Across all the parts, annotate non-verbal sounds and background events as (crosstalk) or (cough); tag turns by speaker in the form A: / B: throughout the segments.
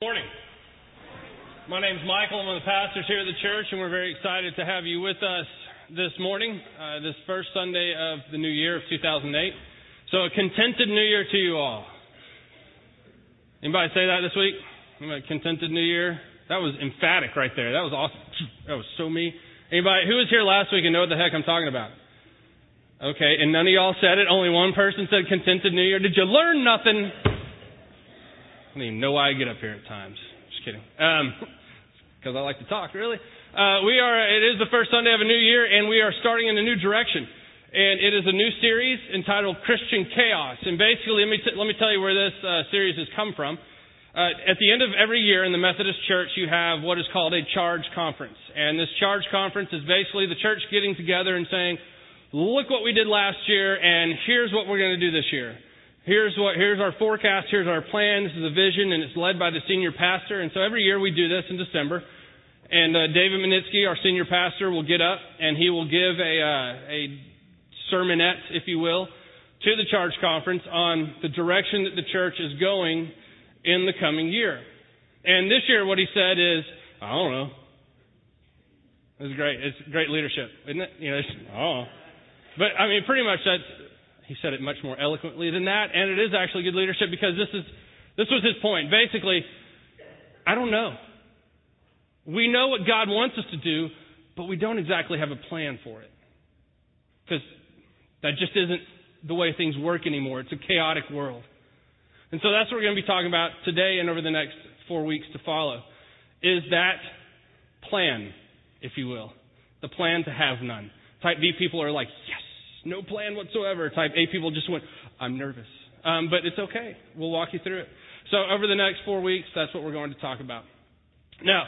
A: Morning. My name is Michael. I'm one of the pastors here at the church, and we're very excited to have you with us this morning, uh, this first Sunday of the new year of 2008. So, a contented new year to you all. Anybody say that this week? A contented new year? That was emphatic right there. That was awesome. (sniffs) That was so me. Anybody who was here last week and know what the heck I'm talking about? Okay, and none of y'all said it. Only one person said contented new year. Did you learn nothing? I don't even know why I get up here at times. Just kidding. Because um, (laughs) I like to talk, really. Uh, we are. It is the first Sunday of a new year, and we are starting in a new direction. And it is a new series entitled Christian Chaos. And basically, let me t- let me tell you where this uh, series has come from. Uh, at the end of every year in the Methodist Church, you have what is called a charge conference. And this charge conference is basically the church getting together and saying, look what we did last year, and here's what we're going to do this year. Here's what, here's our forecast, here's our plan, this is a vision, and it's led by the senior pastor. And so every year we do this in December. And uh, David Manitsky, our senior pastor, will get up and he will give a, uh, a sermonette, if you will, to the charge conference on the direction that the church is going in the coming year. And this year, what he said is, I don't know. It's great. It's great leadership, isn't it? You know, oh. But I mean, pretty much that's he said it much more eloquently than that, and it is actually good leadership because this is this was his point. Basically, I don't know. We know what God wants us to do, but we don't exactly have a plan for it. Because that just isn't the way things work anymore. It's a chaotic world. And so that's what we're going to be talking about today and over the next four weeks to follow. Is that plan, if you will. The plan to have none. Type B people are like, yes, no plan whatsoever. Type A people just went, I'm nervous. Um, but it's okay. We'll walk you through it. So over the next four weeks, that's what we're going to talk about. Now,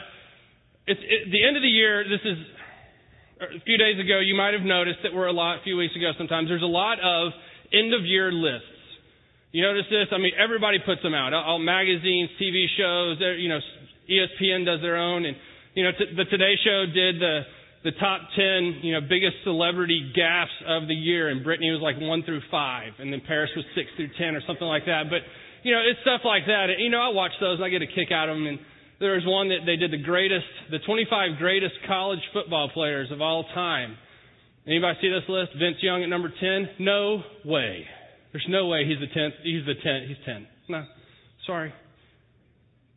A: it's it, the end of the year. This is a few days ago. You might have noticed that we're a lot. A few weeks ago, sometimes there's a lot of end of year lists. You notice this? I mean, everybody puts them out. All magazines, TV shows. You know, ESPN does their own, and you know, t- the Today Show did the the top 10, you know, biggest celebrity gaffes of the year, and Britney was like 1 through 5, and then Paris was 6 through 10 or something like that. But, you know, it's stuff like that. And, you know, I watch those, I get a kick out of them. And there was one that they did the greatest, the 25 greatest college football players of all time. Anybody see this list? Vince Young at number 10? No way. There's no way he's the 10th. He's the 10th. He's 10. No. Sorry.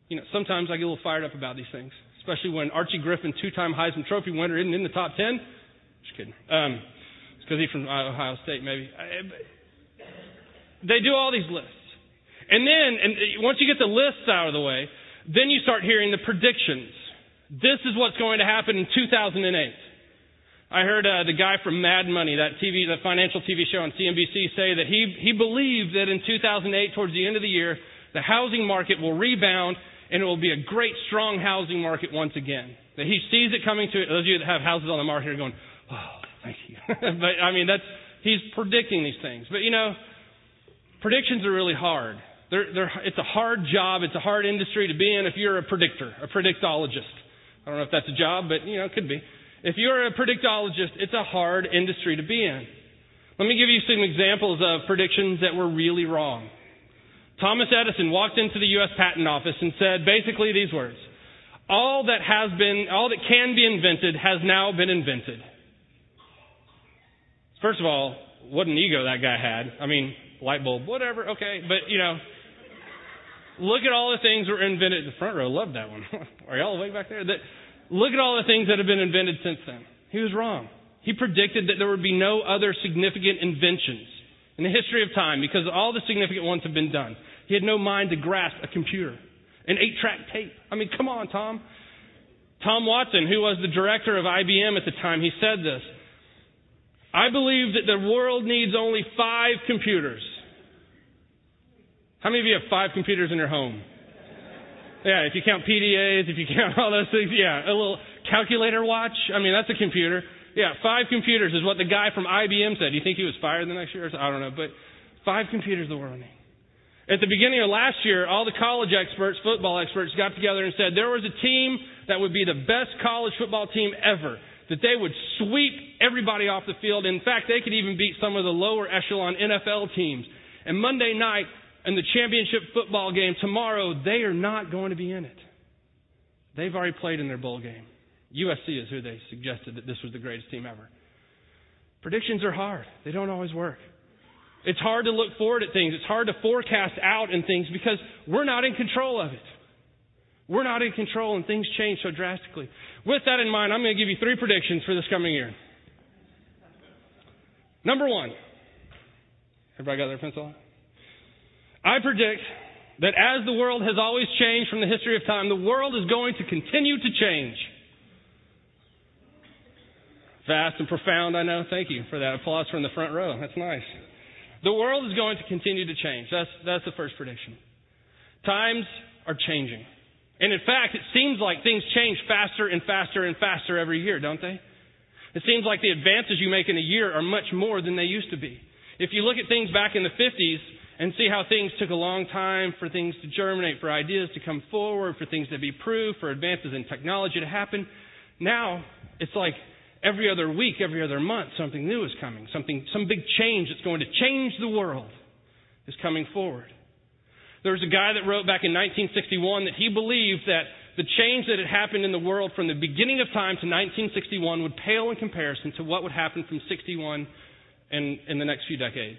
A: You know, sometimes I get a little fired up about these things especially when Archie Griffin, two-time Heisman Trophy winner, isn't in the top ten. Just kidding. Um, it's because he's from Ohio State, maybe. They do all these lists, and then, and once you get the lists out of the way, then you start hearing the predictions. This is what's going to happen in 2008. I heard uh, the guy from Mad Money, that TV, the financial TV show on CNBC, say that he he believed that in 2008, towards the end of the year, the housing market will rebound and it will be a great, strong housing market once again. That he sees it coming to it. Those of you that have houses on the market are going, oh, thank you. (laughs) but I mean, that's he's predicting these things. But you know, predictions are really hard. They're, they're, it's a hard job. It's a hard industry to be in if you're a predictor, a predictologist. I don't know if that's a job, but you know, it could be. If you're a predictologist, it's a hard industry to be in. Let me give you some examples of predictions that were really wrong. Thomas Edison walked into the U.S. Patent Office and said basically these words All that has been, all that can be invented has now been invented. First of all, what an ego that guy had. I mean, light bulb, whatever, okay. But, you know, look at all the things that were invented. The front row loved that one. (laughs) Are y'all awake back there? That, look at all the things that have been invented since then. He was wrong. He predicted that there would be no other significant inventions in the history of time because all the significant ones have been done. He had no mind to grasp a computer, an eight track tape. I mean, come on, Tom. Tom Watson, who was the director of IBM at the time, he said this I believe that the world needs only five computers. How many of you have five computers in your home? Yeah, if you count PDAs, if you count all those things, yeah, a little calculator watch. I mean, that's a computer. Yeah, five computers is what the guy from IBM said. Do you think he was fired the next year? I don't know, but five computers the world needs. At the beginning of last year, all the college experts, football experts, got together and said there was a team that would be the best college football team ever. That they would sweep everybody off the field. In fact, they could even beat some of the lower echelon NFL teams. And Monday night, and the championship football game tomorrow, they are not going to be in it. They've already played in their bowl game. USC is who they suggested that this was the greatest team ever. Predictions are hard. They don't always work. It's hard to look forward at things. It's hard to forecast out in things because we're not in control of it. We're not in control and things change so drastically. With that in mind, I'm going to give you three predictions for this coming year. Number one. Everybody got their pencil? I predict that as the world has always changed from the history of time, the world is going to continue to change. Fast and profound, I know. Thank you for that applause from the front row. That's nice. The world is going to continue to change. That's, that's the first prediction. Times are changing. And in fact, it seems like things change faster and faster and faster every year, don't they? It seems like the advances you make in a year are much more than they used to be. If you look at things back in the 50s, and see how things took a long time for things to germinate, for ideas to come forward, for things to be proved, for advances in technology to happen. Now, it's like every other week, every other month, something new is coming. Something, some big change that's going to change the world is coming forward. There was a guy that wrote back in 1961 that he believed that the change that had happened in the world from the beginning of time to 1961 would pale in comparison to what would happen from 61 and in the next few decades.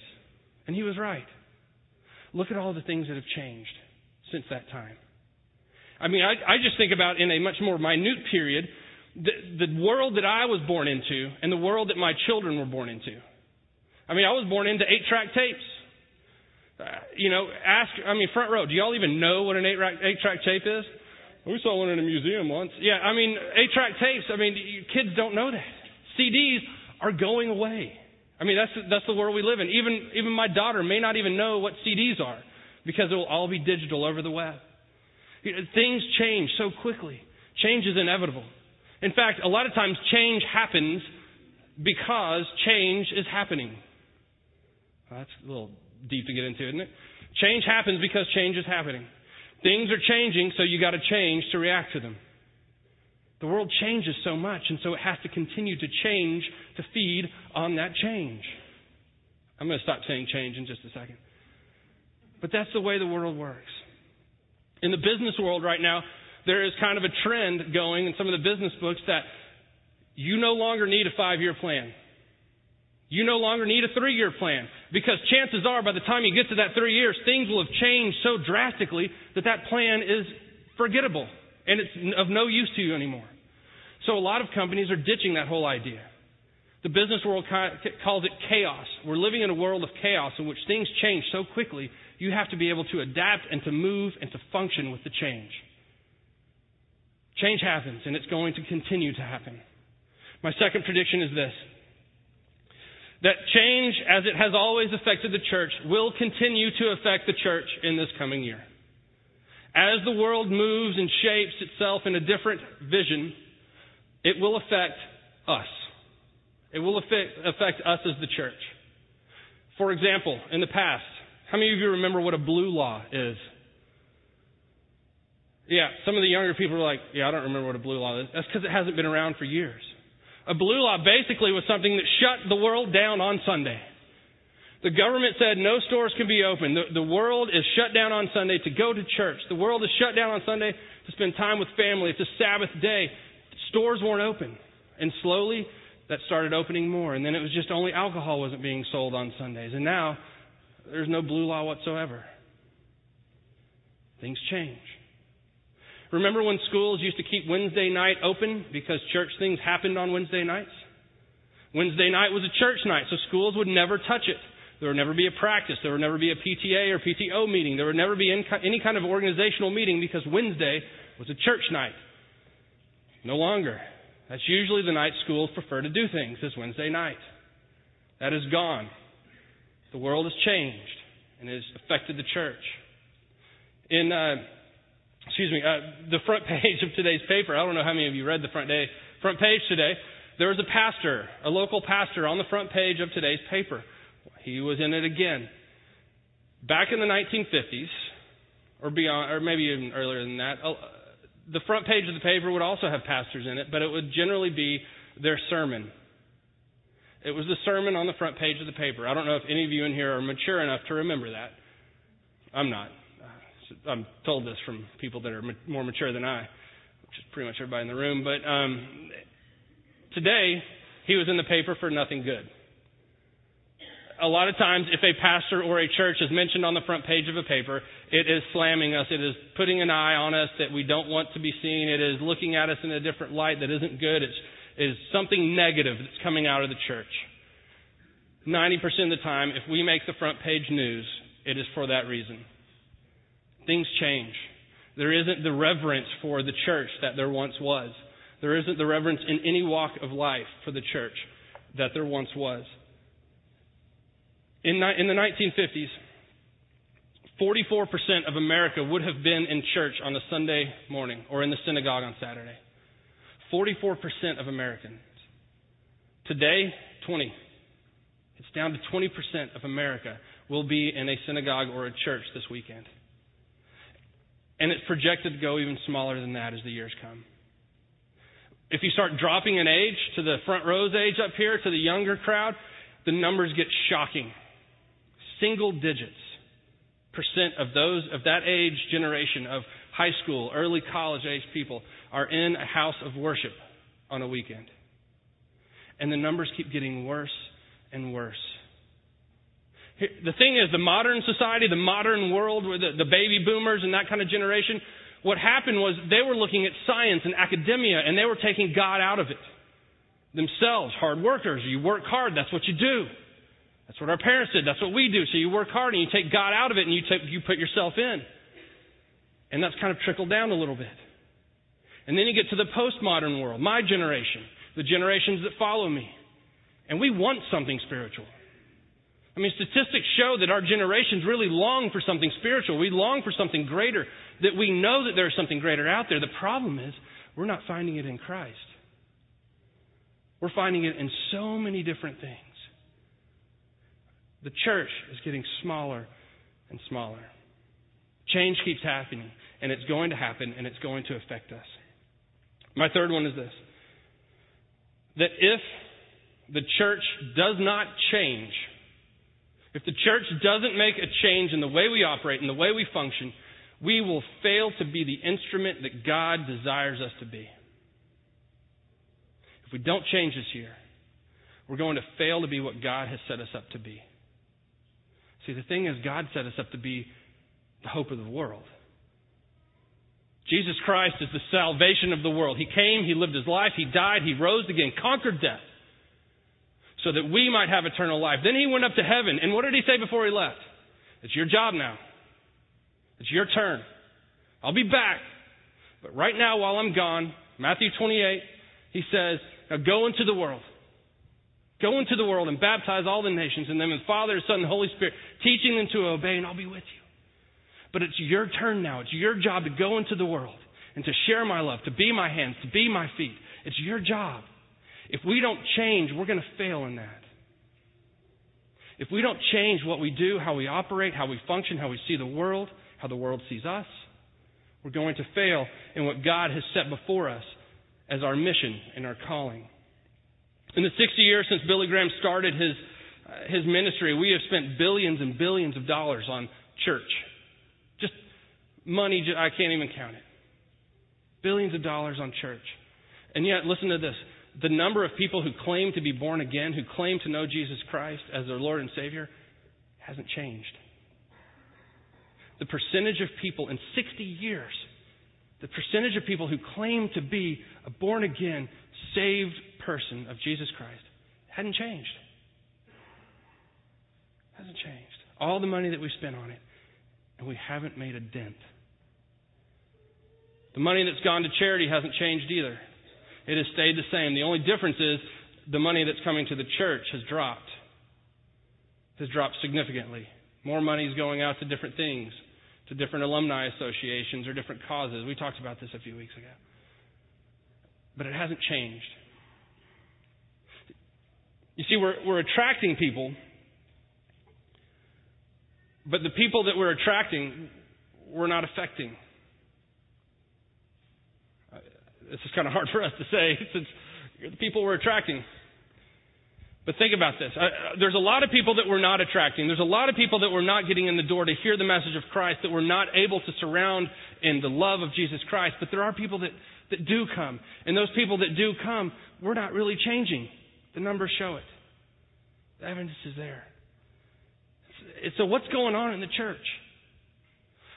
A: And he was right. Look at all the things that have changed since that time. I mean, I, I just think about in a much more minute period the, the world that I was born into and the world that my children were born into. I mean, I was born into eight track tapes. Uh, you know, ask, I mean, front row, do y'all even know what an eight, eight track tape is? We saw one in a museum once. Yeah, I mean, eight track tapes, I mean, kids don't know that. CDs are going away. I mean, that's, that's the world we live in. Even, even my daughter may not even know what CDs are because it will all be digital over the web. You know, Things change so quickly. Change is inevitable. In fact, a lot of times change happens because change is happening. That's a little deep to get into, isn't it? Change happens because change is happening. Things are changing, so you got to change to react to them. The world changes so much, and so it has to continue to change to feed on that change. I'm going to stop saying change in just a second. But that's the way the world works. In the business world right now, there is kind of a trend going in some of the business books that you no longer need a five year plan. You no longer need a three year plan because chances are by the time you get to that three years, things will have changed so drastically that that plan is forgettable and it's of no use to you anymore. So a lot of companies are ditching that whole idea. The business world calls it chaos. We're living in a world of chaos in which things change so quickly, you have to be able to adapt and to move and to function with the change. Change happens, and it's going to continue to happen. My second prediction is this that change, as it has always affected the church, will continue to affect the church in this coming year. As the world moves and shapes itself in a different vision, it will affect us. It will affect, us as the church. For example, in the past, how many of you remember what a blue law is? Yeah, some of the younger people are like, yeah, I don't remember what a blue law is. That's because it hasn't been around for years. A blue law basically was something that shut the world down on Sunday. The government said no stores can be open. The, the world is shut down on Sunday to go to church. The world is shut down on Sunday to spend time with family. It's a Sabbath day. Stores weren't open. And slowly, that started opening more. And then it was just only alcohol wasn't being sold on Sundays. And now, there's no blue law whatsoever. Things change. Remember when schools used to keep Wednesday night open because church things happened on Wednesday nights? Wednesday night was a church night, so schools would never touch it. There would never be a practice. There would never be a PTA or PTO meeting. There would never be any kind of organizational meeting because Wednesday was a church night. No longer. That's usually the night schools prefer to do things, is Wednesday night. That is gone. The world has changed and it has affected the church. In, uh, excuse me, uh, the front page of today's paper, I don't know how many of you read the front day, front page today. There was a pastor, a local pastor on the front page of today's paper. He was in it again. Back in the 1950s, or beyond, or maybe even earlier than that, uh, the front page of the paper would also have pastors in it, but it would generally be their sermon. It was the sermon on the front page of the paper. I don't know if any of you in here are mature enough to remember that. I'm not. I'm told this from people that are more mature than I, which is pretty much everybody in the room. But um, today, he was in the paper for nothing good. A lot of times, if a pastor or a church is mentioned on the front page of a paper, it is slamming us. It is putting an eye on us that we don't want to be seen. It is looking at us in a different light that isn't good. It's, it is something negative that's coming out of the church. 90% of the time, if we make the front page news, it is for that reason. Things change. There isn't the reverence for the church that there once was. There isn't the reverence in any walk of life for the church that there once was. In, in the 1950s, 44% of America would have been in church on a Sunday morning or in the synagogue on Saturday. 44% of Americans. Today, 20. It's down to 20% of America will be in a synagogue or a church this weekend. And it's projected to go even smaller than that as the years come. If you start dropping an age to the front rows age up here, to the younger crowd, the numbers get shocking. Single digits percent of those of that age generation of high school, early college age people are in a house of worship on a weekend. And the numbers keep getting worse and worse. The thing is, the modern society, the modern world, where the, the baby boomers and that kind of generation, what happened was they were looking at science and academia and they were taking God out of it. Themselves, hard workers. You work hard, that's what you do. That's what our parents did. That's what we do. So you work hard and you take God out of it and you, take, you put yourself in. And that's kind of trickled down a little bit. And then you get to the postmodern world, my generation, the generations that follow me. And we want something spiritual. I mean, statistics show that our generations really long for something spiritual. We long for something greater, that we know that there's something greater out there. The problem is, we're not finding it in Christ. We're finding it in so many different things. The church is getting smaller and smaller. Change keeps happening, and it's going to happen, and it's going to affect us. My third one is this that if the church does not change, if the church doesn't make a change in the way we operate and the way we function, we will fail to be the instrument that God desires us to be. If we don't change this year, we're going to fail to be what God has set us up to be. See, the thing is, God set us up to be the hope of the world. Jesus Christ is the salvation of the world. He came, He lived His life, He died, He rose again, conquered death so that we might have eternal life. Then he went up to heaven. And what did he say before he left? It's your job now. It's your turn. I'll be back. But right now, while I'm gone, Matthew 28, he says, Now go into the world. Go into the world and baptize all the nations in them the Father, Son, and Holy Spirit, teaching them to obey, and I'll be with you. But it's your turn now. It's your job to go into the world and to share my love, to be my hands, to be my feet. It's your job. If we don't change, we're going to fail in that. If we don't change what we do, how we operate, how we function, how we see the world, how the world sees us, we're going to fail in what God has set before us as our mission and our calling. In the 60 years since Billy Graham started his, uh, his ministry, we have spent billions and billions of dollars on church. Just money, I can't even count it. Billions of dollars on church. And yet, listen to this the number of people who claim to be born again, who claim to know Jesus Christ as their Lord and Savior, hasn't changed. The percentage of people in 60 years, the percentage of people who claim to be a born again, saved person of Jesus Christ hadn't changed. Hasn't changed. All the money that we spent on it, and we haven't made a dent. The money that's gone to charity hasn't changed either. It has stayed the same. The only difference is the money that's coming to the church has dropped. Has dropped significantly. More money is going out to different things, to different alumni associations or different causes. We talked about this a few weeks ago. But it hasn't changed. You see, we're, we're attracting people, but the people that we're attracting, we're not affecting this is kind of hard for us to say (laughs) since the people we're attracting. But think about this. Uh, there's a lot of people that we're not attracting. There's a lot of people that we're not getting in the door to hear the message of Christ, that we're not able to surround in the love of Jesus Christ. But there are people that, that do come. And those people that do come, we're not really changing. The numbers show it. The evidence is there. So what's going on in the church?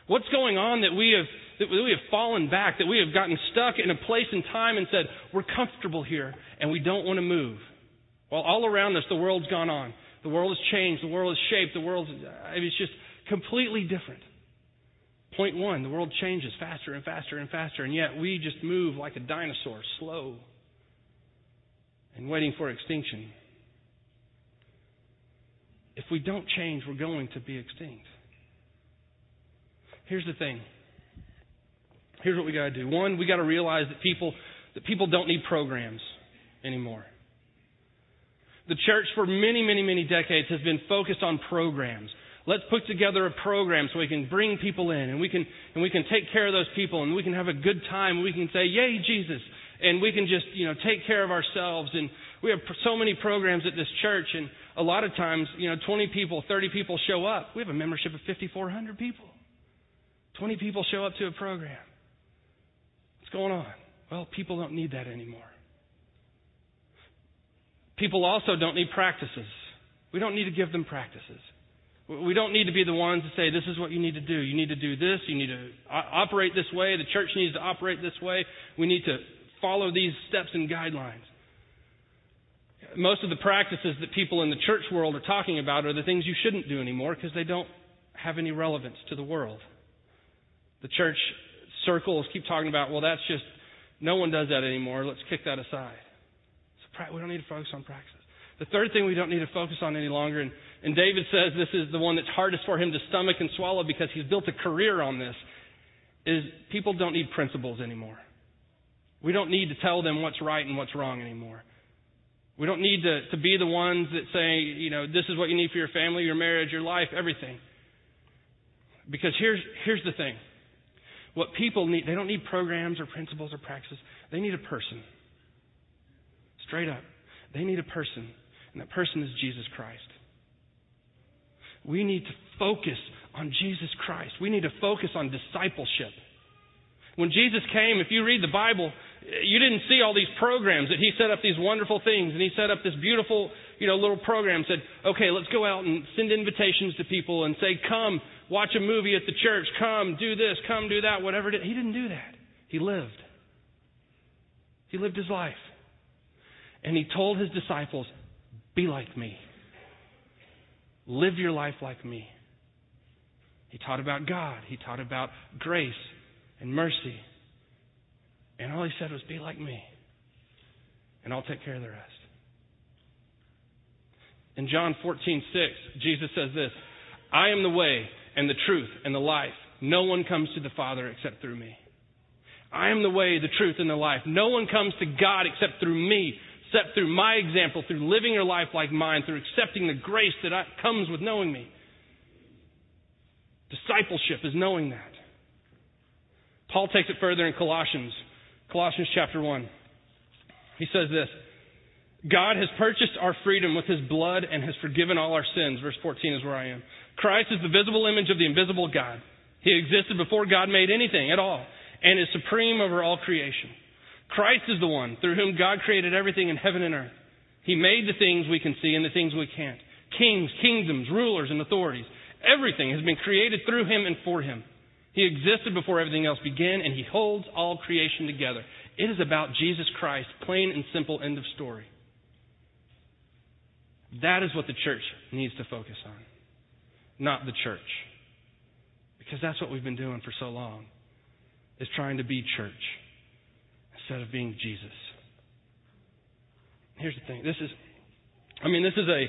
A: What's going on that we have that we have fallen back, that we have gotten stuck in a place and time and said, we're comfortable here and we don't want to move? Well, all around us, the world's gone on. The world has changed. The world has shaped. The world, it's just completely different. Point one, the world changes faster and faster and faster, and yet we just move like a dinosaur, slow and waiting for extinction. If we don't change, we're going to be extinct. Here's the thing. Here's what we got to do. One, we got to realize that people that people don't need programs anymore. The church for many, many, many decades has been focused on programs. Let's put together a program so we can bring people in and we can and we can take care of those people and we can have a good time and we can say, Yay, Jesus and we can just, you know, take care of ourselves and we have so many programs at this church and a lot of times, you know, 20 people, 30 people show up. We have a membership of 5,400 people. 20 people show up to a program. What's going on? Well, people don't need that anymore. People also don't need practices. We don't need to give them practices. We don't need to be the ones to say, this is what you need to do. You need to do this. You need to operate this way. The church needs to operate this way. We need to follow these steps and guidelines. Most of the practices that people in the church world are talking about are the things you shouldn't do anymore because they don't have any relevance to the world. The church circles keep talking about, well, that's just, no one does that anymore. Let's kick that aside we don't need to focus on practice. The third thing we don't need to focus on any longer, and, and David says this is the one that's hardest for him to stomach and swallow because he's built a career on this, is people don't need principles anymore. We don't need to tell them what's right and what's wrong anymore. We don't need to, to be the ones that say, you know, this is what you need for your family, your marriage, your life, everything. Because here's, here's the thing. What people need, they don't need programs or principles or practices. They need a person. Straight up. They need a person, and that person is Jesus Christ. We need to focus on Jesus Christ. We need to focus on discipleship. When Jesus came, if you read the Bible, you didn't see all these programs that he set up these wonderful things and he set up this beautiful, you know, little program said, "Okay, let's go out and send invitations to people and say, "Come, watch a movie at the church. Come, do this, come do that, whatever it is." He didn't do that. He lived. He lived his life. And he told his disciples, Be like me. Live your life like me. He taught about God, he taught about grace and mercy. And all he said was, Be like me, and I'll take care of the rest. In John 14, 6, Jesus says this I am the way and the truth and the life. No one comes to the Father except through me. I am the way, the truth, and the life. No one comes to God except through me. Except through my example, through living your life like mine, through accepting the grace that comes with knowing me. Discipleship is knowing that. Paul takes it further in Colossians, Colossians chapter 1. He says this God has purchased our freedom with his blood and has forgiven all our sins. Verse 14 is where I am. Christ is the visible image of the invisible God. He existed before God made anything at all and is supreme over all creation. Christ is the one through whom God created everything in heaven and earth. He made the things we can see and the things we can't. Kings, kingdoms, rulers, and authorities. Everything has been created through him and for him. He existed before everything else began, and he holds all creation together. It is about Jesus Christ, plain and simple, end of story. That is what the church needs to focus on, not the church. Because that's what we've been doing for so long, is trying to be church instead of being Jesus. Here's the thing. This is, I mean, this is a,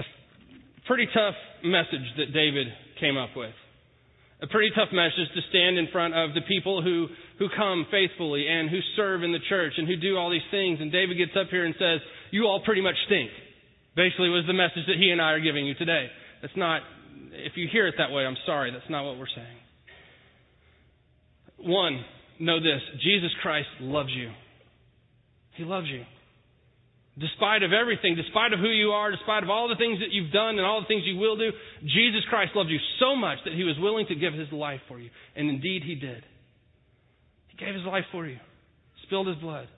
A: a pretty tough message that David came up with. A pretty tough message to stand in front of the people who, who come faithfully and who serve in the church and who do all these things. And David gets up here and says, You all pretty much stink. Basically, was the message that he and I are giving you today. That's not, if you hear it that way, I'm sorry. That's not what we're saying. One, know this Jesus Christ loves you. He loves you. Despite of everything, despite of who you are, despite of all the things that you've done and all the things you will do, Jesus Christ loved you so much that he was willing to give his life for you. And indeed he did. He gave his life for you. Spilled his blood.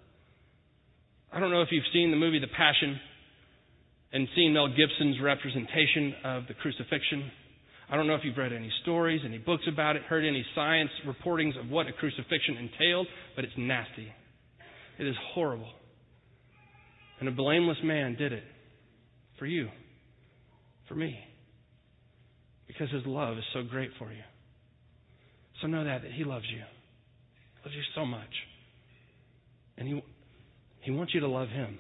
A: I don't know if you've seen the movie The Passion and seen Mel Gibson's representation of the crucifixion. I don't know if you've read any stories, any books about it, heard any science reportings of what a crucifixion entailed, but it's nasty. It is horrible. And a blameless man did it for you, for me, because his love is so great for you. So know that, that he loves you. Loves you so much. And he, he wants you to love him.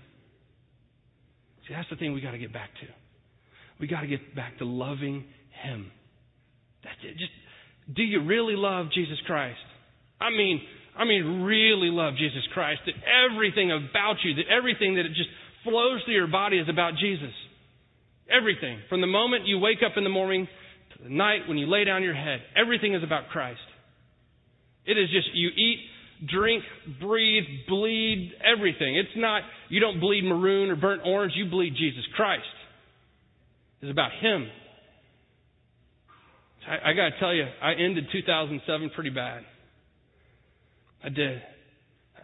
A: See, that's the thing we got to get back to. We got to get back to loving him. That's it. Just do you really love Jesus Christ? I mean, I mean, really love Jesus Christ. That everything about you, that everything that it just flows through your body is about Jesus. Everything. From the moment you wake up in the morning to the night when you lay down your head, everything is about Christ. It is just you eat, drink, breathe, bleed, everything. It's not, you don't bleed maroon or burnt orange, you bleed Jesus Christ. It's about Him. I, I got to tell you, I ended 2007 pretty bad. I did.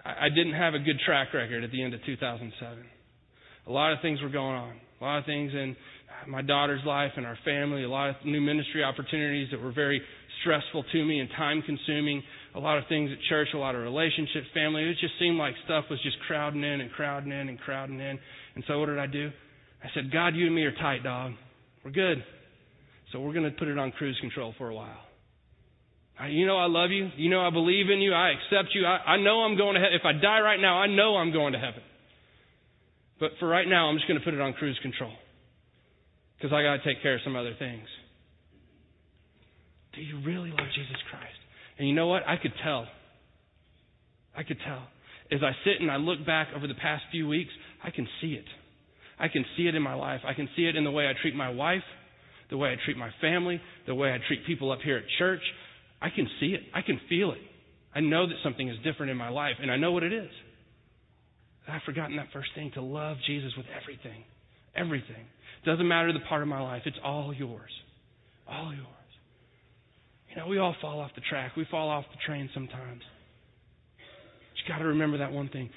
A: I, I didn't have a good track record at the end of 2007. A lot of things were going on. A lot of things in my daughter's life and our family, a lot of new ministry opportunities that were very stressful to me and time consuming, a lot of things at church, a lot of relationships, family. It just seemed like stuff was just crowding in and crowding in and crowding in. And so what did I do? I said, God, you and me are tight, dog. We're good. So we're going to put it on cruise control for a while. You know I love you. You know I believe in you. I accept you. I, I know I'm going to heaven. If I die right now, I know I'm going to heaven. But for right now, I'm just going to put it on cruise control because I got to take care of some other things. Do you really love Jesus Christ? And you know what? I could tell. I could tell. As I sit and I look back over the past few weeks, I can see it. I can see it in my life. I can see it in the way I treat my wife, the way I treat my family, the way I treat people up here at church. I can see it. I can feel it. I know that something is different in my life, and I know what it is. I've forgotten that first thing to love Jesus with everything. Everything. Doesn't matter the part of my life, it's all yours. All yours. You know, we all fall off the track. We fall off the train sometimes. But you got to remember that one thing.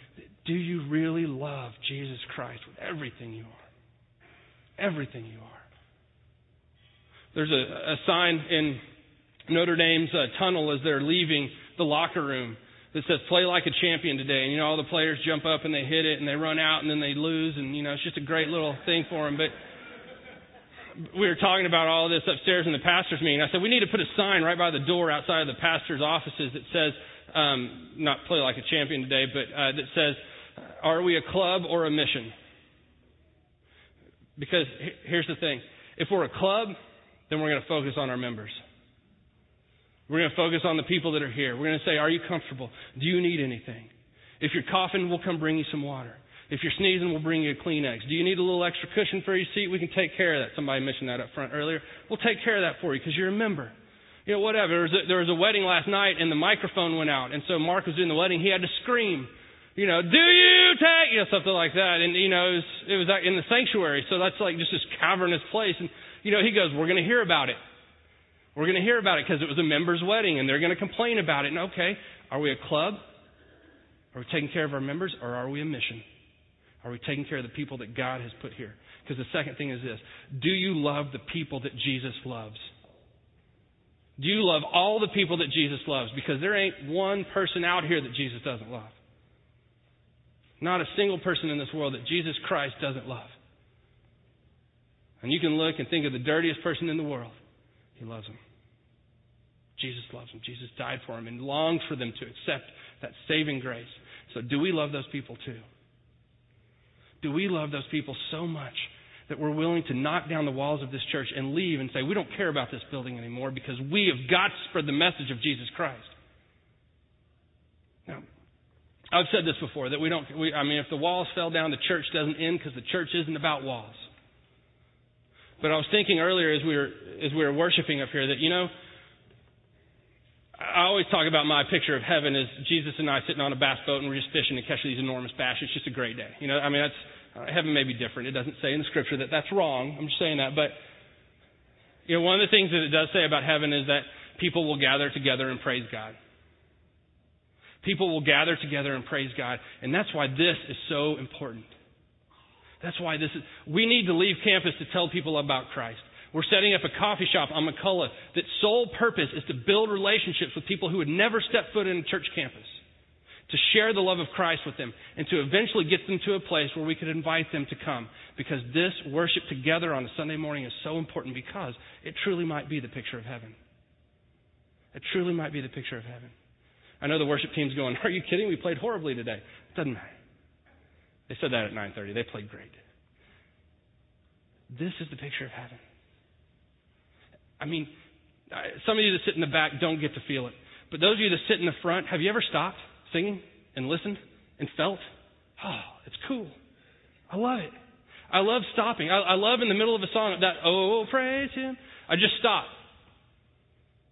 A: Do you really love Jesus Christ with everything you are? Everything you are. There's a, a sign in Notre Dame's uh, tunnel as they're leaving the locker room that says play like a champion today. And, you know, all the players jump up and they hit it and they run out and then they lose. And, you know, it's just a great little thing for them. But we were talking about all this upstairs in the pastor's meeting. I said, we need to put a sign right by the door outside of the pastor's offices that says, um, not play like a champion today, but uh, that says, are we a club or a mission? Because here's the thing if we're a club, then we're going to focus on our members. We're going to focus on the people that are here. We're going to say, Are you comfortable? Do you need anything? If you're coughing, we'll come bring you some water. If you're sneezing, we'll bring you a Kleenex. Do you need a little extra cushion for your seat? We can take care of that. Somebody mentioned that up front earlier. We'll take care of that for you because you're a member. You know, whatever. There was, a, there was a wedding last night and the microphone went out. And so Mark was doing the wedding. He had to scream, you know, do you take, you know, something like that. And, you know, it was, it was in the sanctuary. So that's like just this cavernous place. And, you know, he goes, we're going to hear about it. We're going to hear about it because it was a member's wedding and they're going to complain about it. And okay, are we a club? Are we taking care of our members or are we a mission? Are we taking care of the people that God has put here? Because the second thing is this Do you love the people that Jesus loves? Do you love all the people that Jesus loves? Because there ain't one person out here that Jesus doesn't love. Not a single person in this world that Jesus Christ doesn't love. And you can look and think of the dirtiest person in the world. He loves them. Jesus loves them. Jesus died for them and longs for them to accept that saving grace. So, do we love those people too? Do we love those people so much that we're willing to knock down the walls of this church and leave and say, we don't care about this building anymore because we have got to spread the message of Jesus Christ? Now, I've said this before that we don't, we, I mean, if the walls fell down, the church doesn't end because the church isn't about walls. But I was thinking earlier as we were as we were worshiping up here that you know I always talk about my picture of heaven as Jesus and I sitting on a bass boat and we're just fishing to catch these enormous bass. It's just a great day. You know, I mean that's Uh, heaven may be different. It doesn't say in the scripture that that's wrong. I'm just saying that. But, you know, one of the things that it does say about heaven is that people will gather together and praise God. People will gather together and praise God. And that's why this is so important. That's why this is, we need to leave campus to tell people about Christ. We're setting up a coffee shop on McCullough that sole purpose is to build relationships with people who would never step foot in a church campus, to share the love of Christ with them, and to eventually get them to a place where we could invite them to come. Because this worship together on a Sunday morning is so important because it truly might be the picture of heaven. It truly might be the picture of heaven. I know the worship team's going, (laughs) Are you kidding? We played horribly today. It doesn't matter. They said that at 9:30. They played great. This is the picture of heaven. I mean, some of you that sit in the back don't get to feel it. But those of you that sit in the front, have you ever stopped singing and listened and felt? Oh, it's cool. I love it. I love stopping. I, I love in the middle of a song that, oh, praise Him. I just stop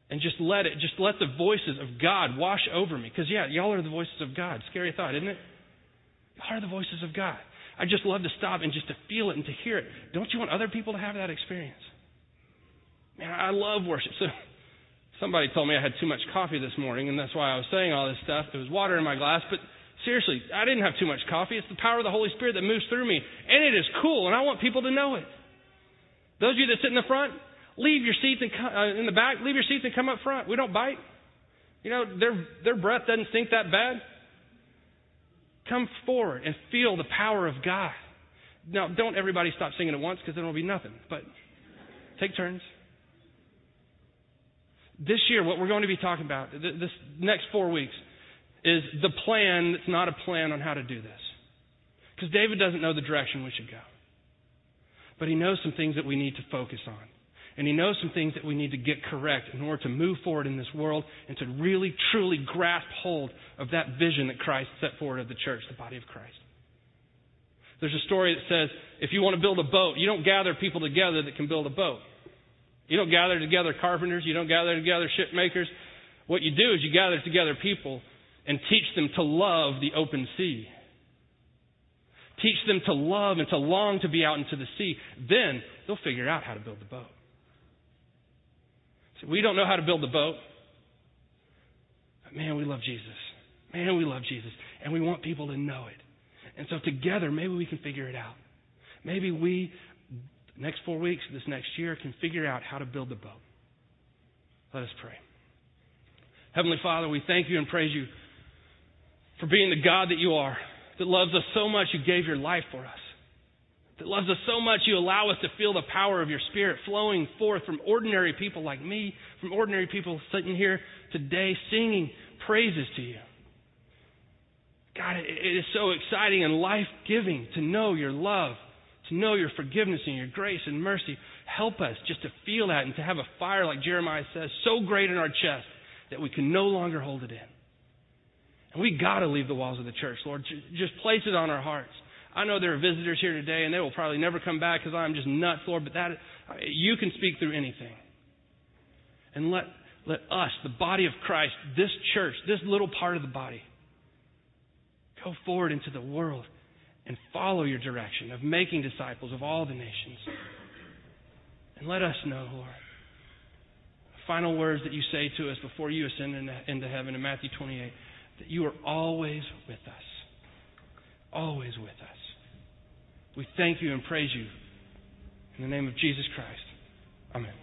A: and just let it, just let the voices of God wash over me. Because, yeah, y'all are the voices of God. Scary thought, isn't it? Y'all are the voices of God. I just love to stop and just to feel it and to hear it. Don't you want other people to have that experience? Man, I love worship. So somebody told me I had too much coffee this morning, and that's why I was saying all this stuff. There was water in my glass, but seriously, I didn't have too much coffee. It's the power of the Holy Spirit that moves through me, and it is cool, and I want people to know it. Those of you that sit in the front, leave your seats and uh, in the back. Leave your seats and come up front. We don't bite. You know, their their breath doesn't stink that bad. Come forward and feel the power of God. Now, don't everybody stop singing at once because then it'll be nothing. But take turns this year, what we're going to be talking about, this next four weeks, is the plan that's not a plan on how to do this. Because David doesn't know the direction we should go. But he knows some things that we need to focus on. And he knows some things that we need to get correct in order to move forward in this world and to really, truly grasp hold of that vision that Christ set forward of the church, the body of Christ. There's a story that says if you want to build a boat, you don't gather people together that can build a boat. You don't gather together carpenters, you don't gather together shipmakers. What you do is you gather together people and teach them to love the open sea. Teach them to love and to long to be out into the sea. Then they'll figure out how to build the boat. See, we don't know how to build the boat. But man, we love Jesus. Man, we love Jesus. And we want people to know it. And so together, maybe we can figure it out. Maybe we next four weeks, this next year, can figure out how to build the boat. Let us pray. Heavenly Father, we thank you and praise you for being the God that you are, that loves us so much you gave your life for us, that loves us so much you allow us to feel the power of your Spirit flowing forth from ordinary people like me, from ordinary people sitting here today singing praises to you. God, it is so exciting and life giving to know your love to know your forgiveness and your grace and mercy. Help us just to feel that and to have a fire, like Jeremiah says, so great in our chest that we can no longer hold it in. And we got to leave the walls of the church, Lord. Just place it on our hearts. I know there are visitors here today, and they will probably never come back because I'm just nuts, Lord. But that you can speak through anything, and let let us, the body of Christ, this church, this little part of the body, go forward into the world and follow your direction of making disciples of all the nations. And let us know, Lord, final words that you say to us before you ascend into heaven in Matthew 28 that you are always with us. Always with us. We thank you and praise you. In the name of Jesus Christ. Amen.